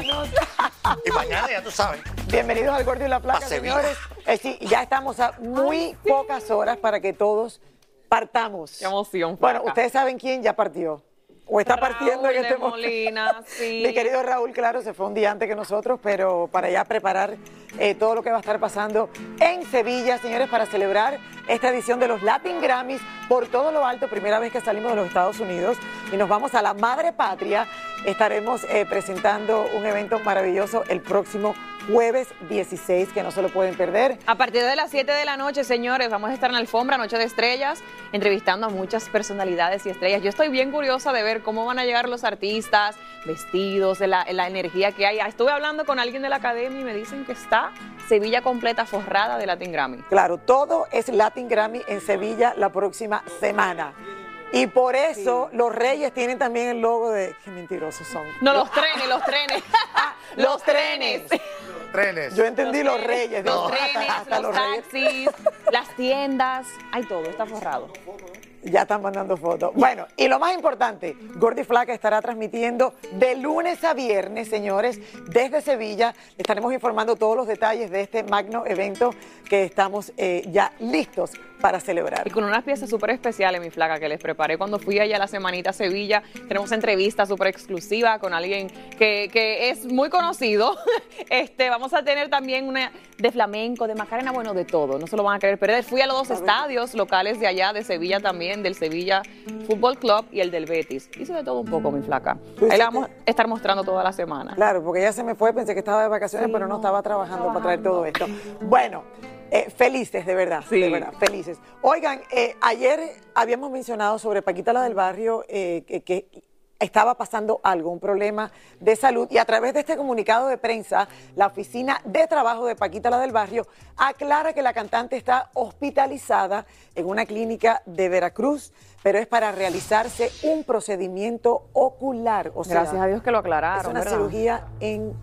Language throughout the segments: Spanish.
Y mañana ya tú sabes. Bienvenidos al Gordo y la Placa, señores. Eh, sí, ya estamos a muy pocas horas para que todos partamos. Qué emoción, Bueno, ustedes saben quién ya partió. O está partiendo en este de momento. Molina, sí. Mi querido Raúl, claro, se fue un día antes que nosotros, pero para ya preparar eh, todo lo que va a estar pasando en Sevilla, señores, para celebrar esta edición de los Latin Grammys por todo lo alto, primera vez que salimos de los Estados Unidos y nos vamos a la madre patria. Estaremos eh, presentando un evento maravilloso el próximo jueves 16, que no se lo pueden perder. A partir de las 7 de la noche, señores, vamos a estar en la alfombra, Noche de Estrellas, entrevistando a muchas personalidades y estrellas. Yo estoy bien curiosa de ver cómo van a llegar los artistas, vestidos, de la, la energía que hay. Estuve hablando con alguien de la academia y me dicen que está Sevilla completa forrada de Latin Grammy. Claro, todo es Latin Grammy en Sevilla la próxima semana. Y por eso los Reyes tienen también el logo de... Qué mentirosos son. No, los trenes, los trenes. los trenes. Trenes. Yo entendí los Reyes. Los trenes, hasta- hasta los taxis, las tiendas, hay todo, está forrado. Ya están mandando fotos. Bueno, y lo más importante, Gordy Flaca estará transmitiendo de lunes a viernes, señores, desde Sevilla. Le estaremos informando todos los detalles de este magno evento que estamos eh, ya listos para celebrar. Y con unas piezas súper especiales, mi flaca, que les preparé cuando fui allá la semanita a Sevilla. Tenemos entrevista súper exclusiva con alguien que, que es muy conocido. Este, vamos a tener también una de flamenco, de Macarena, bueno, de todo. No se lo van a querer perder. Fui a los dos estadios locales de allá, de Sevilla también, del Sevilla Fútbol Club y el del Betis. Hice de todo un poco, mi flaca. Ahí la vamos a estar mostrando toda la semana. Claro, porque ya se me fue, pensé que estaba de vacaciones, pero no estaba trabajando para traer todo esto. Bueno, eh, felices, de verdad, Sí. de verdad, felices. Oigan, eh, ayer habíamos mencionado sobre Paquita la del Barrio, eh, que, que estaba pasando algo, un problema de salud, y a través de este comunicado de prensa, la Oficina de Trabajo de Paquita la del Barrio aclara que la cantante está hospitalizada en una clínica de Veracruz, pero es para realizarse un procedimiento ocular. O sea, Gracias a Dios que lo aclararon. es una ¿verdad? cirugía en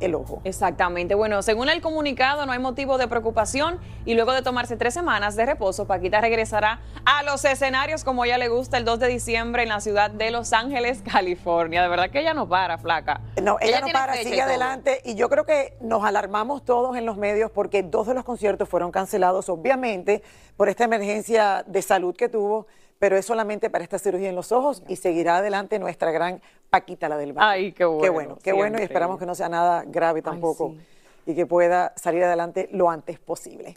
el ojo. Exactamente. Bueno, según el comunicado, no hay motivo de preocupación y luego de tomarse tres semanas de reposo, Paquita regresará a los escenarios como a ella le gusta el 2 de diciembre en la ciudad de Los Ángeles, California. De verdad que ella no para, flaca. No, ella, no para, y sigue adelante y yo creo que nos alarmamos todos en los medios porque dos de los conciertos fueron cancelados, obviamente, por esta emergencia de salud que tuvo, pero es solamente para esta cirugía en los ojos y seguirá adelante nuestra gran Paquita, la del barrio. Ay, qué bueno, Qué bueno, qué bueno y esperamos que no sea nada grave tampoco y que pueda salir adelante lo antes posible.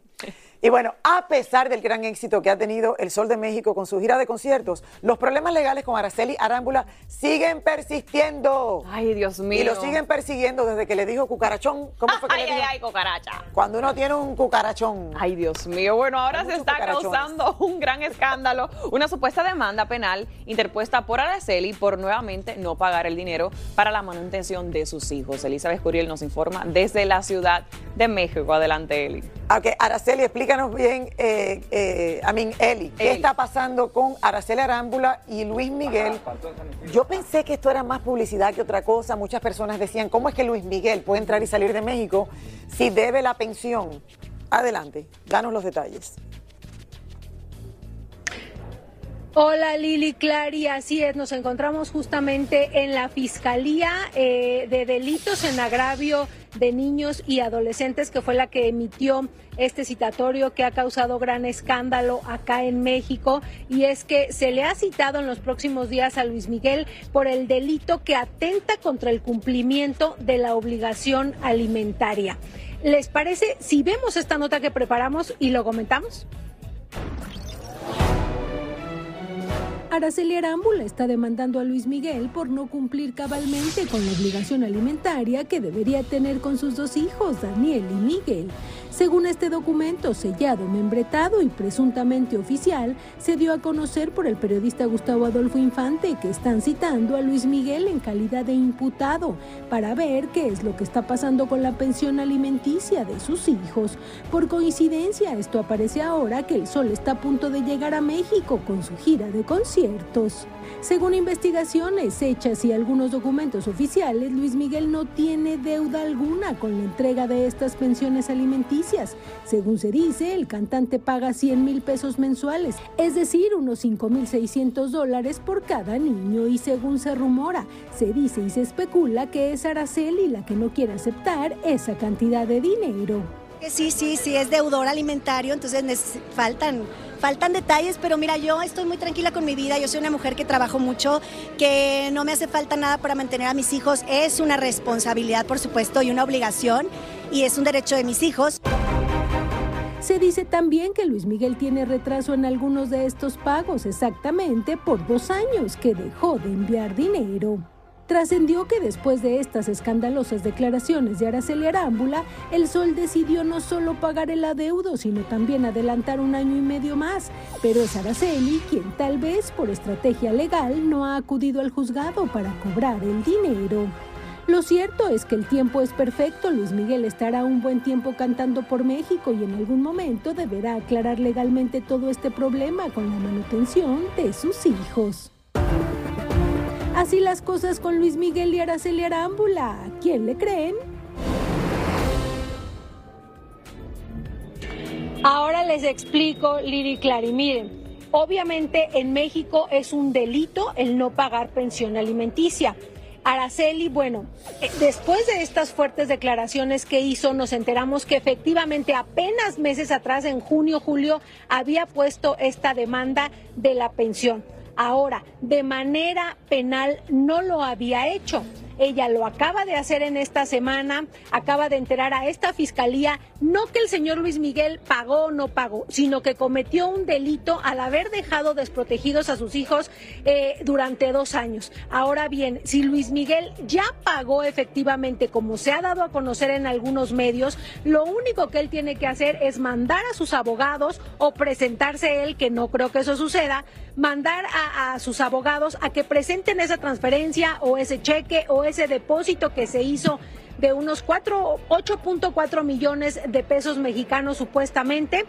Y bueno, a pesar del gran éxito que ha tenido el Sol de México con su gira de conciertos, los problemas legales con Araceli Arámbula siguen persistiendo. Ay, Dios mío. Y lo siguen persiguiendo desde que le dijo cucarachón. ¿Cómo fue que Ay, le ay, dijo? ay, cucaracha. Cuando uno tiene un cucarachón. Ay, Dios mío. Bueno, ahora se está causando un gran escándalo. Una supuesta demanda penal interpuesta por Araceli por nuevamente no pagar el dinero para la manutención de sus hijos. Elizabeth Curiel nos informa desde la Ciudad de México. Adelante, Eli. Aunque Araceli Araceli, explícanos bien, eh, eh, I mean, Eli, ¿qué Eli. está pasando con Araceli Arámbula y Luis Miguel? Yo pensé que esto era más publicidad que otra cosa. Muchas personas decían, ¿cómo es que Luis Miguel puede entrar y salir de México si debe la pensión? Adelante, danos los detalles. Hola Lili Clary, así es, nos encontramos justamente en la Fiscalía eh, de Delitos en Agravio de Niños y Adolescentes, que fue la que emitió este citatorio que ha causado gran escándalo acá en México. Y es que se le ha citado en los próximos días a Luis Miguel por el delito que atenta contra el cumplimiento de la obligación alimentaria. ¿Les parece si vemos esta nota que preparamos y lo comentamos? Araceli Arámbula está demandando a Luis Miguel por no cumplir cabalmente con la obligación alimentaria que debería tener con sus dos hijos, Daniel y Miguel. Según este documento sellado, membretado y presuntamente oficial, se dio a conocer por el periodista Gustavo Adolfo Infante que están citando a Luis Miguel en calidad de imputado para ver qué es lo que está pasando con la pensión alimenticia de sus hijos. Por coincidencia, esto aparece ahora que el Sol está a punto de llegar a México con su gira de Según investigaciones hechas y algunos documentos oficiales, Luis Miguel no tiene deuda alguna con la entrega de estas pensiones alimenticias. Según se dice, el cantante paga 100 mil pesos mensuales, es decir, unos 5 mil 600 dólares por cada niño. Y según se rumora, se dice y se especula que es Araceli la que no quiere aceptar esa cantidad de dinero. Sí, sí, sí, es deudor alimentario, entonces faltan, faltan detalles, pero mira, yo estoy muy tranquila con mi vida, yo soy una mujer que trabajo mucho, que no me hace falta nada para mantener a mis hijos, es una responsabilidad, por supuesto, y una obligación, y es un derecho de mis hijos. Se dice también que Luis Miguel tiene retraso en algunos de estos pagos, exactamente por dos años que dejó de enviar dinero. Trascendió que después de estas escandalosas declaraciones de Araceli Arámbula, el Sol decidió no solo pagar el adeudo, sino también adelantar un año y medio más. Pero es Araceli quien tal vez por estrategia legal no ha acudido al juzgado para cobrar el dinero. Lo cierto es que el tiempo es perfecto. Luis Miguel estará un buen tiempo cantando por México y en algún momento deberá aclarar legalmente todo este problema con la manutención de sus hijos. Así las cosas con Luis Miguel y Araceli Arámbula. ¿A quién le creen? Ahora les explico, Liri Clary. Miren, obviamente en México es un delito el no pagar pensión alimenticia. Araceli, bueno, eh, después de estas fuertes declaraciones que hizo, nos enteramos que efectivamente apenas meses atrás, en junio, julio, había puesto esta demanda de la pensión. Ahora, de manera penal no lo había hecho. Ella lo acaba de hacer en esta semana, acaba de enterar a esta fiscalía, no que el señor Luis Miguel pagó o no pagó, sino que cometió un delito al haber dejado desprotegidos a sus hijos eh, durante dos años. Ahora bien, si Luis Miguel ya pagó efectivamente, como se ha dado a conocer en algunos medios, lo único que él tiene que hacer es mandar a sus abogados o presentarse él, que no creo que eso suceda, mandar a, sus abogados a que presenten esa transferencia o ese cheque o depósito que se hizo de unos 4, 8.4 millones de pesos mexicanos supuestamente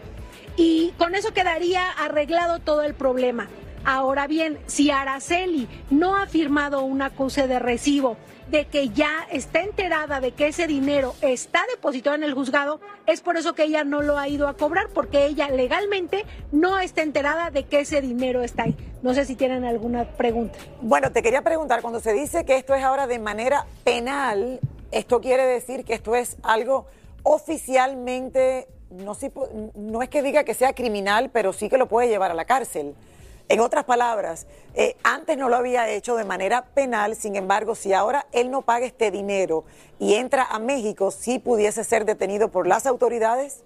y con eso quedaría arreglado todo el problema. Ahora bien, si Araceli no ha firmado un acuse de recibo de que ya está enterada de que ese dinero está depositado en el juzgado, es por eso que ella no lo ha ido a cobrar, porque ella legalmente no está enterada de que ese dinero está ahí. No sé si tienen alguna pregunta. Bueno, te quería preguntar, cuando se dice que esto es ahora de manera penal, ¿esto quiere decir que esto es algo oficialmente, no, no es que diga que sea criminal, pero sí que lo puede llevar a la cárcel? En otras palabras, eh, antes no lo había hecho de manera penal, sin embargo, si ahora él no paga este dinero y entra a México, ¿sí pudiese ser detenido por las autoridades?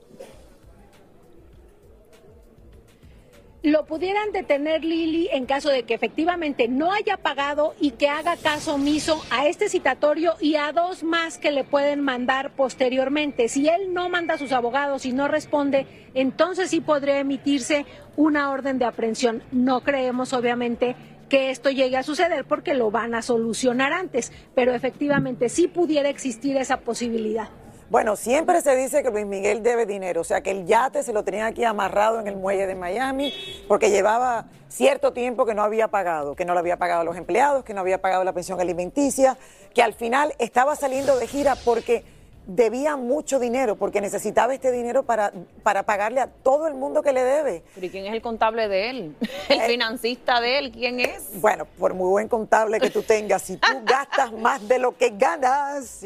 Lo pudieran detener Lili en caso de que efectivamente no haya pagado y que haga caso omiso a este citatorio y a dos más que le pueden mandar posteriormente. Si él no manda a sus abogados y no responde, entonces sí podría emitirse una orden de aprehensión. No creemos obviamente que esto llegue a suceder porque lo van a solucionar antes, pero efectivamente sí pudiera existir esa posibilidad. Bueno, siempre se dice que Luis Miguel debe dinero, o sea que el yate se lo tenían aquí amarrado en el muelle de Miami porque llevaba cierto tiempo que no había pagado, que no lo había pagado a los empleados, que no había pagado la pensión alimenticia, que al final estaba saliendo de gira porque debía mucho dinero, porque necesitaba este dinero para, para pagarle a todo el mundo que le debe. ¿Pero y quién es el contable de él? ¿El Eh, financista de él? ¿Quién es? Bueno, por muy buen contable que tú tengas, si tú gastas más de lo que ganas,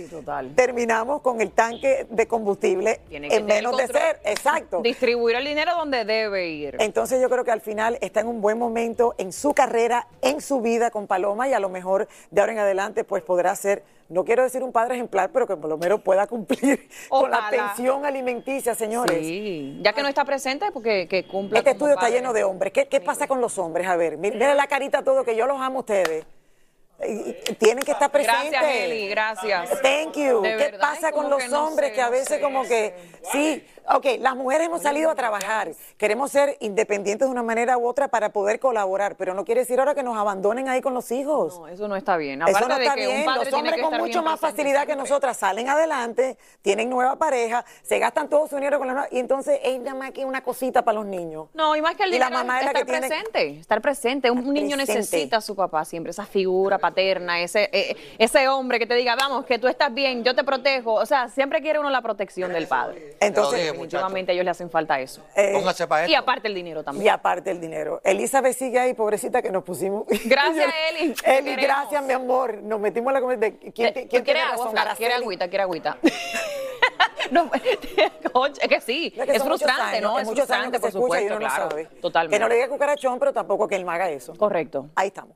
terminamos con el tanque de combustible Tiene que en menos de ser. Exacto. Distribuir el dinero donde debe ir. Entonces yo creo que al final está en un buen momento en su carrera, en su vida con Paloma y a lo mejor de ahora en adelante pues podrá ser, no quiero decir un padre ejemplar, pero que por lo menos pueda cumplir con la pensión alimenticia, señores. Sí, ya que no está presente, porque que cumpla. Este estudio está lleno de hombres. ¿Qué, qué pasa con los hombres? A ver, mira la carita todo, que yo los amo a ustedes. Tienen que estar presentes. Gracias, Eli, gracias. Thank you. De ¿Qué verdad, pasa con los no hombres sé, que a no veces como no que sí, ok, las mujeres hemos salido a trabajar, queremos ser independientes de una manera u otra para poder colaborar, pero no quiere decir ahora que nos abandonen ahí con los hijos. No, eso no está bien. Eso Aparte no de está un bien. padre Los hombres con mucho más facilidad que nosotras salen adelante, tienen nueva pareja, se gastan todo su dinero con la nueva, y entonces es nada más que una cosita para los niños. No, y más que el Y la dinero, mamá es la estar que tiene- presente, estar presente. Un Estar niño presente. necesita a su papá siempre, esa figura paterna, ese, eh, ese hombre que te diga, vamos, que tú estás bien, yo te protejo. O sea, siempre quiere uno la protección del padre. Entonces- Pero definitivamente a ellos le hacen falta eso. Eh, Póngase para Y aparte el dinero Y también. aparte el dinero. Elizabeth sigue ahí, pobrecita, que nos pusimos. Gracias, Eli, Eli, gracias, mi amor. Nos metimos en la comida. ¿Quién, ¿Tú quién quieres tiene agua, razón? ¿Quiere agüita? ¿Quiere agüita? no, es que sí, Es que frustrante, años, ¿no? es años frustrante, se por escucha y supuesto, uno no claro. sabe. Totalmente. Que no le diga cucarachón, pero tampoco que él me haga eso. Correcto. Ahí estamos.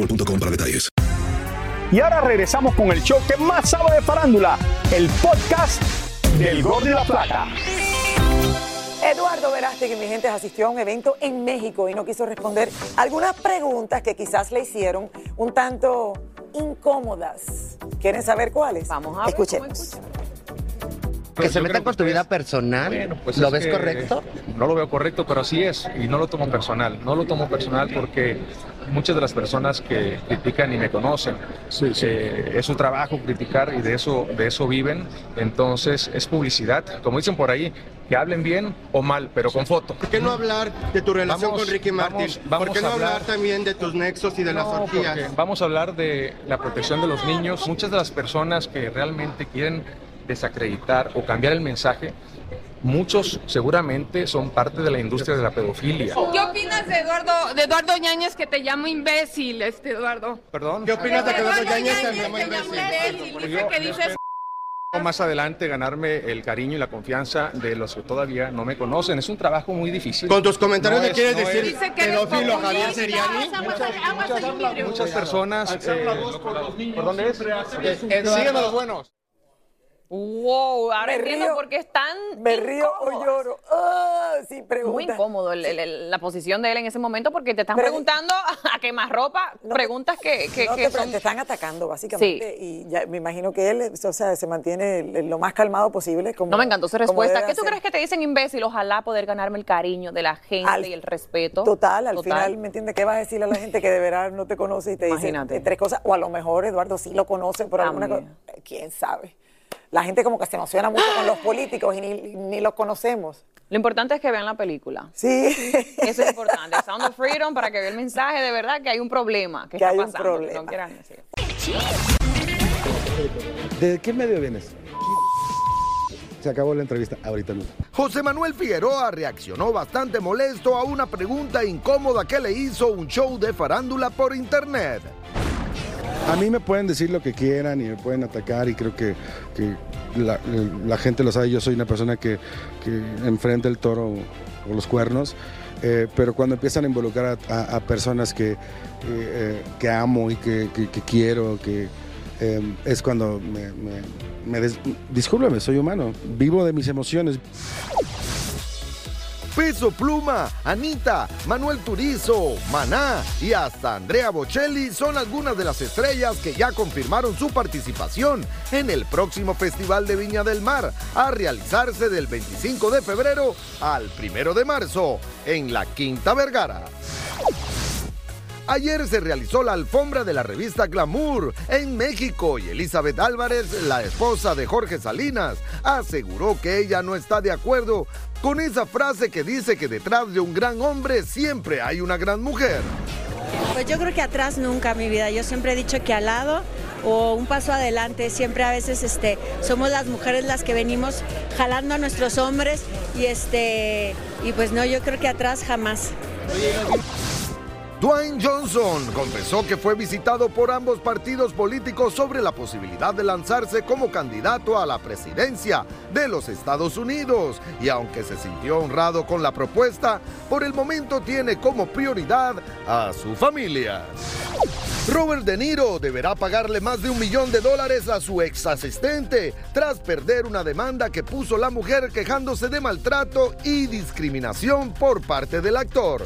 boostmobile.com para detalles. Y ahora regresamos con el show que más sabe de farándula, el podcast del Gol de la Plata. Eduardo Verástegui, mi gente, asistió a un evento en México y no quiso responder algunas preguntas que quizás le hicieron un tanto incómodas. ¿Quieren saber cuáles? Vamos a ver, Escuchemos. Que se metan con tu vida personal, Pues ¿lo es ves que correcto? No lo veo correcto, pero así es, y no lo tomo personal. No lo tomo personal porque muchas de las personas que critican y me conocen, eh, es su trabajo criticar y de eso, de eso viven. Entonces es publicidad, como dicen por ahí, que hablen bien o mal, pero con foto. ¿Por qué no hablar de tu relación Vamos- con Ricky Martin? vamos- vamos ¿Por qué no a hablar- hablar también de tus nexos y de las No, orgías? porque vamos a hablar de la protección de los niños. Muchas de las personas que realmente quieren desacreditar o cambiar el mensaje, muchos seguramente son parte de la industria de la pedofilia. ¿Qué opinas de Eduardo, de Eduardo Ñañez que te llama imbécil, este Eduardo? Perdón. ¿Qué opinas de que Eduardo Yáñez te llama te imbécil? dice que dices Más adelante ganarme el cariño y la confianza de los que todavía no me conocen. Es un trabajo muy difícil. Con tus comentarios No es- quieres no decir Dice que eres pedófilo. Javier Seriani. Muchas personas... eh, ¿Por dónde es? Síguenos los buenos. Wow, ahora Me entiendo río. por qué es tan Me río o lloro. Ah, sí, pregunta. Muy incómodo el- el- el- la posición de él en ese momento porque te están Pero- preguntando a qué más ropa, preguntas que, que, No, que te, son... te están atacando, básicamente. Y ya me imagino que él, o sea, se mantiene lo más calmado posible. Como, No me encantó su respuesta. ¿Qué tú crees que te dicen imbécil? Ojalá poder ganarme el cariño de la gente Al- y el respeto. Total, al Total. final, ¿me entiendes? ¿Qué vas a decirle a la gente que de verdad no te conoce y te dice tres cosas? O a lo mejor Eduardo sí lo conoce por alguna cosa. ¿Quién sabe? La gente como que se emociona mucho con los políticos y ni, ni los conocemos. Lo importante es que vean la película. Sí. Eso es importante. Sound of Freedom para que vean el mensaje de verdad que hay un problema. Que, Que está hay un pasando, que problema. no quieran decir. ¿De qué medio vienes? Se acabó la entrevista ahorita mismo. José Manuel Figueroa reaccionó bastante molesto a una pregunta incómoda que le hizo un show de farándula por internet. A mí me pueden decir lo que quieran y me pueden atacar y creo que, la, gente lo sabe. Yo soy una persona que, enfrenta el toro o los cuernos, eh, pero cuando empiezan a involucrar a, personas que, eh, eh, que amo y que, quiero, es cuando me... me, soy humano, vivo de mis emociones. Peso Pluma, Anita, Manuel Turizo, Maná y hasta Andrea Bocelli son algunas de las estrellas que ya confirmaron su participación en el próximo Festival de Viña del Mar, a realizarse del 25 de febrero al 1 de marzo en la Quinta Vergara. Ayer se realizó la alfombra de la revista Glamour en México y Elizabeth Álvarez, la esposa de Jorge Salinas, aseguró que ella no está de acuerdo con esa frase que dice que detrás de un gran hombre siempre hay una gran mujer. Pues yo creo que atrás nunca, mi vida. Yo siempre he dicho que al lado o un paso adelante. Siempre a veces este, somos las mujeres las que venimos jalando a nuestros hombres y este y pues no, yo creo que atrás jamás. Dwayne Johnson confesó que fue visitado por ambos partidos políticos sobre la posibilidad de lanzarse como candidato a la presidencia de los Estados Unidos y aunque se sintió honrado con la propuesta, por el momento tiene como prioridad a su familia. Robert De Niro deberá pagarle más de un millón de dólares a su ex asistente tras perder una demanda que puso la mujer quejándose de maltrato y discriminación por parte del actor.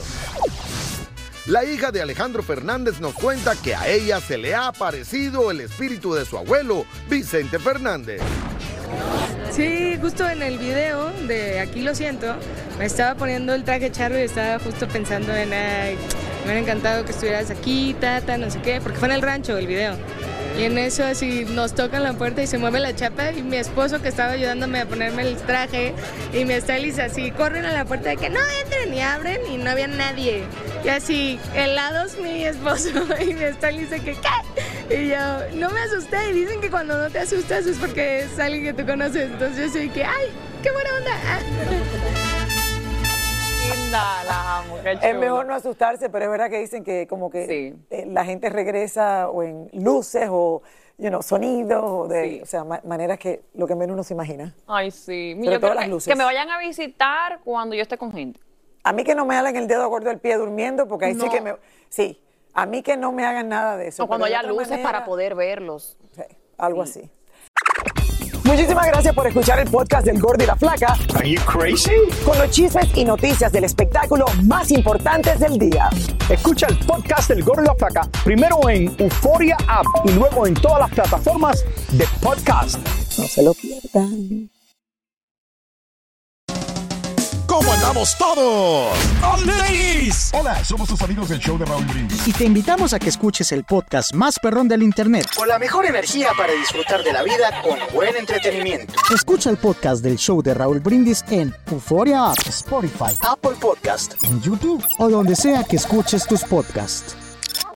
La hija de Alejandro Fernández nos cuenta que a ella se le ha aparecido el espíritu de su abuelo, Vicente Fernández. Sí, justo en el video de Aquí lo siento, me estaba poniendo el traje charro y estaba justo pensando en, ay, me hubiera encantado que estuvieras aquí, tata, no sé qué, porque fue en el rancho el video. Y en eso así nos tocan la puerta y se mueve la chapa y mi esposo que estaba ayudándome a ponerme el traje y mi stylist así corren a la puerta de que no entren y abren y no había nadie. Y así, helados mi esposo y mi stylist de que ¿qué? Y yo, no me asusté y dicen que cuando no te asustas es porque es alguien que tú conoces. Entonces yo soy que, ay, qué buena onda. Linda, la amo, qué Es mejor no asustarse, pero es verdad que dicen que como que eh, la gente regresa o en luces o you know, sonidos o de, o sea, ma- maneras que lo que menos uno se imagina. Ay, sí. Yo todo quiero las luces. que me vayan a visitar cuando yo esté con gente. A mí que no me hagan el dedo gordo del pie durmiendo, porque ahí sí que me... Sí, a mí que no me hagan nada de eso. O cuando haya luces manera, para poder verlos. Algo así. Muchísimas gracias por escuchar el podcast del Gordo y la Flaca. Are you crazy? Con los chismes y noticias del espectáculo más importantes del día. Escucha el podcast del Gordo y la Flaca primero en Euforia App y luego en todas las plataformas de podcast. No se lo pierdan. ¿Cómo andamos todos? Hola, somos tus amigos del show de Raúl Brindis. Y te invitamos a que escuches el podcast más perrón del internet. Con la mejor energía para disfrutar de la vida con buen entretenimiento. Escucha el podcast del show de Raúl Brindis en Euforia App, Spotify, Apple Podcast. en YouTube o donde sea que escuches tus podcasts.